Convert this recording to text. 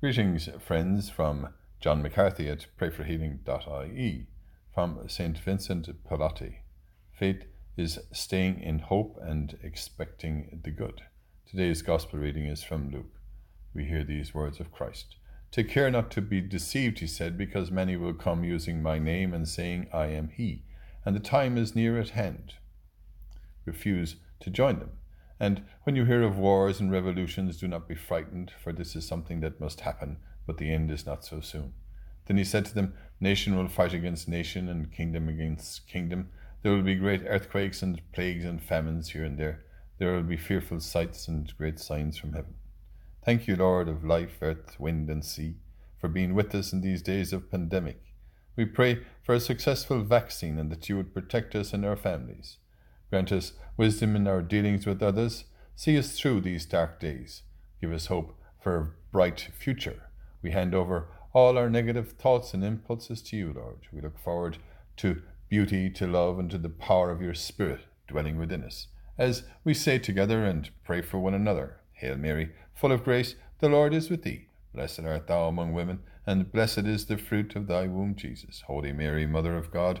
Greetings, friends, from John McCarthy at prayforhealing.ie, from St. Vincent Pallotti. Faith is staying in hope and expecting the good. Today's Gospel reading is from Luke. We hear these words of Christ. Take care not to be deceived, he said, because many will come using my name and saying, I am he, and the time is near at hand. Refuse to join them and when you hear of wars and revolutions, do not be frightened, for this is something that must happen, but the end is not so soon. Then he said to them, Nation will fight against nation, and kingdom against kingdom. There will be great earthquakes and plagues and famines here and there. There will be fearful sights and great signs from heaven. Thank you, Lord of life, earth, wind, and sea, for being with us in these days of pandemic. We pray for a successful vaccine and that you would protect us and our families. Grant us wisdom in our dealings with others. See us through these dark days. Give us hope for a bright future. We hand over all our negative thoughts and impulses to you, Lord. We look forward to beauty, to love, and to the power of your Spirit dwelling within us. As we say together and pray for one another, Hail Mary, full of grace, the Lord is with thee. Blessed art thou among women, and blessed is the fruit of thy womb, Jesus. Holy Mary, Mother of God,